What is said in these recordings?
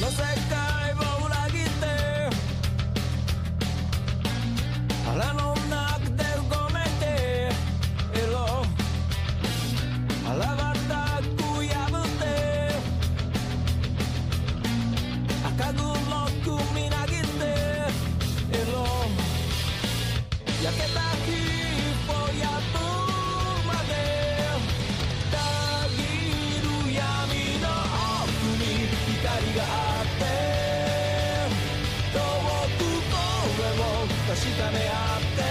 No sé 確かめ合って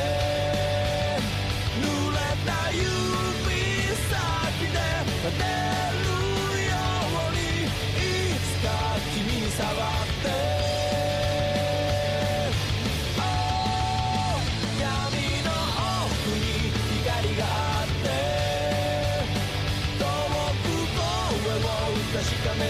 濡れた指先で立てるようにいつか君に触って。闇の奥に光があって遠く声を確かめ